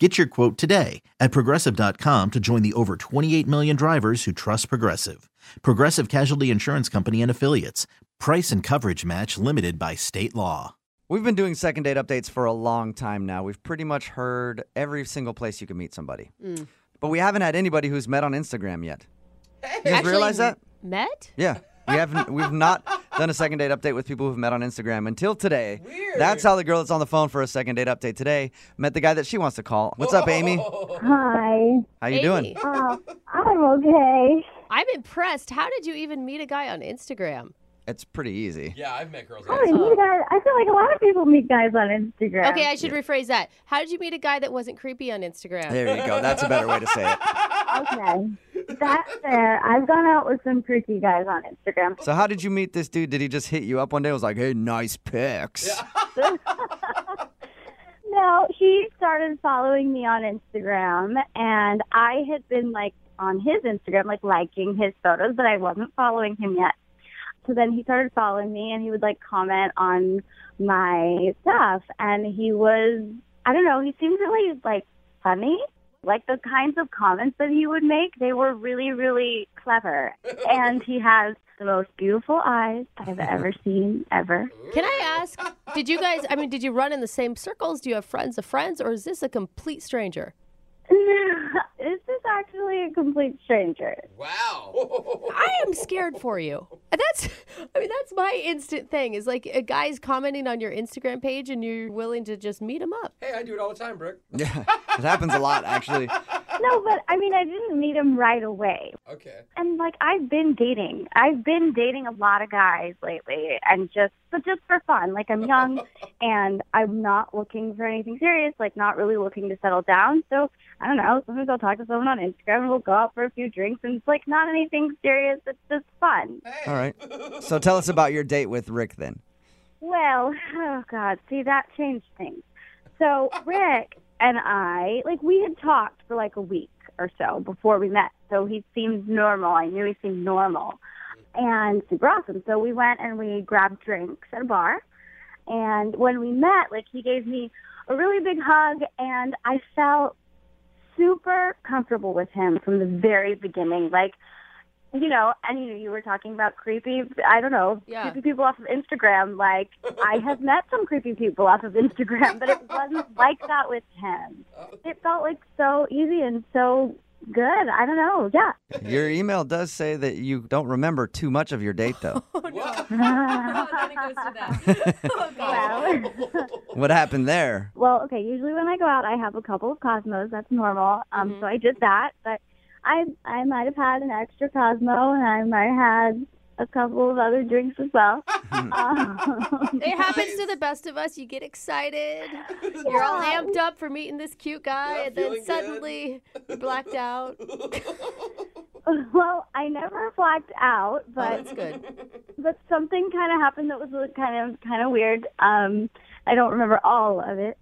Get your quote today at progressive.com to join the over 28 million drivers who trust Progressive. Progressive Casualty Insurance Company and Affiliates. Price and coverage match limited by state law. We've been doing second date updates for a long time now. We've pretty much heard every single place you can meet somebody. Mm. But we haven't had anybody who's met on Instagram yet. You guys Actually, realize that? Met? Yeah. We haven't we've not done a second date update with people who've met on Instagram until today. Weird. That's how the girl that's on the phone for a second date update today met the guy that she wants to call. What's up, Amy? Hi. How you doing? Amy, Uh, I'm okay. I'm impressed. How did you even meet a guy on Instagram? It's pretty easy. Yeah, I've met girls. How Like did you guys? I feel like a lot of people meet guys on Instagram. Okay, I should rephrase that. How did you meet a guy that wasn't creepy on Instagram? There you go. That's a better way to say it. Okay. That's fair. I've gone out with some freaky guys on Instagram. So how did you meet this dude? Did he just hit you up one day? and was like, "Hey, nice pics." No, he started following me on Instagram, and I had been like on his Instagram, like liking his photos, but I wasn't following him yet. So then he started following me, and he would like comment on my stuff, and he was, I don't know, he seemed really like funny. Like the kinds of comments that he would make, they were really, really clever. And he has the most beautiful eyes I've ever seen, ever. Can I ask, did you guys, I mean, did you run in the same circles? Do you have friends of friends, or is this a complete stranger? this is actually a complete stranger. Wow. I am scared for you. That's, I mean, that's my instant thing is like a guy's commenting on your Instagram page and you're willing to just meet him up. hey, I do it all the time, Brooke. Yeah, it happens a lot actually. No, but I mean, I didn't meet him right away. Okay. And like, I've been dating. I've been dating a lot of guys lately, and just, but just for fun. Like, I'm young, and I'm not looking for anything serious. Like, not really looking to settle down. So I don't know. Sometimes I'll talk to someone on Instagram, and we'll go out for a few drinks, and it's like not anything serious. It's just fun. All right. So tell us about your date with Rick then. Well, oh God, see that changed things. So Rick and I, like, we had talked for like a week or so before we met. So he seemed normal. I knew he seemed normal and super awesome. So we went and we grabbed drinks at a bar. And when we met, like, he gave me a really big hug, and I felt super comfortable with him from the very beginning. Like, you know, and you, you were talking about creepy, I don't know, Yeah. creepy people off of Instagram. Like, I have met some creepy people off of Instagram, but it wasn't like that with him. It felt like so easy and so good. I don't know. Yeah. Your email does say that you don't remember too much of your date though. well, what happened there? well, okay. Usually when I go out, I have a couple of Cosmos. That's normal. Um, so I did that, but I I might have had an extra Cosmo, and I might have had a couple of other drinks as well. um, It happens to the best of us. You get excited. You're all amped up for meeting this cute guy, Yeah, and then feeling good. suddenly you're blacked out. well, I never blacked out, Oh, but that's good. but something kind of happened that was kind of kind of weird. Um, I don't remember all of it.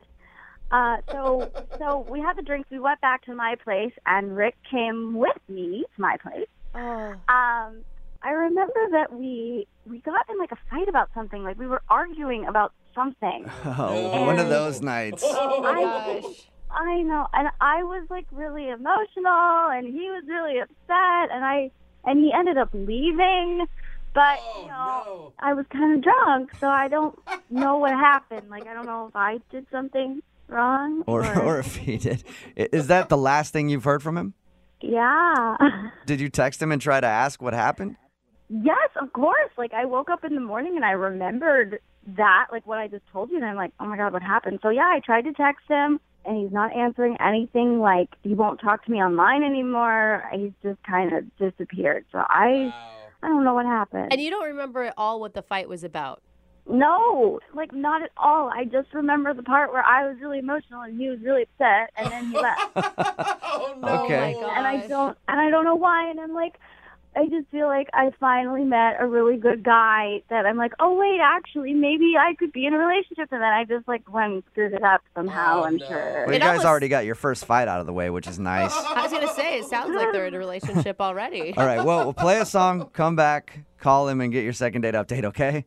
Uh, so so we had the drinks. We went back to my place, and Rick came with me to my place. Oh, Um, I remember that we we got in like a fight about something. Like we were arguing about something. Oh, one of those nights. oh my I- gosh. I know, and I was like really emotional, and he was really upset, and I and he ended up leaving. But Oh, you know, no. I was kind of drunk, so I don't know what happened. Like I don't know if I did something wrong Or, or if he did. Is that the last thing you've heard from him? yeah. Did you text him and try to ask what happened? Yes, of course. Like I woke up in the morning and I remembered that, like what I just told you, and I'm like, oh my god, what happened? So yeah, I tried to text him, and he's not answering anything. Like he won't talk to me online anymore. He's just kind of disappeared. So I, Wow. I don't know what happened. And you don't remember at all what the fight was about. No, like not at all. I just remember the part where I was really emotional and he was really upset, and then he left. Oh no. Okay. Oh and I don't, and I don't know why. And I'm like, I just feel like I finally met a really good guy that I'm like, oh wait, actually, maybe I could be in a relationship, and then I just like went and screwed it up somehow. Oh, I'm no. sure. Well, you It guys almost- already got your first fight out of the way, which is nice. I was gonna say it sounds like they're in a relationship already. All right, well, we'll play a song, come back, call him, and get your second date update, okay?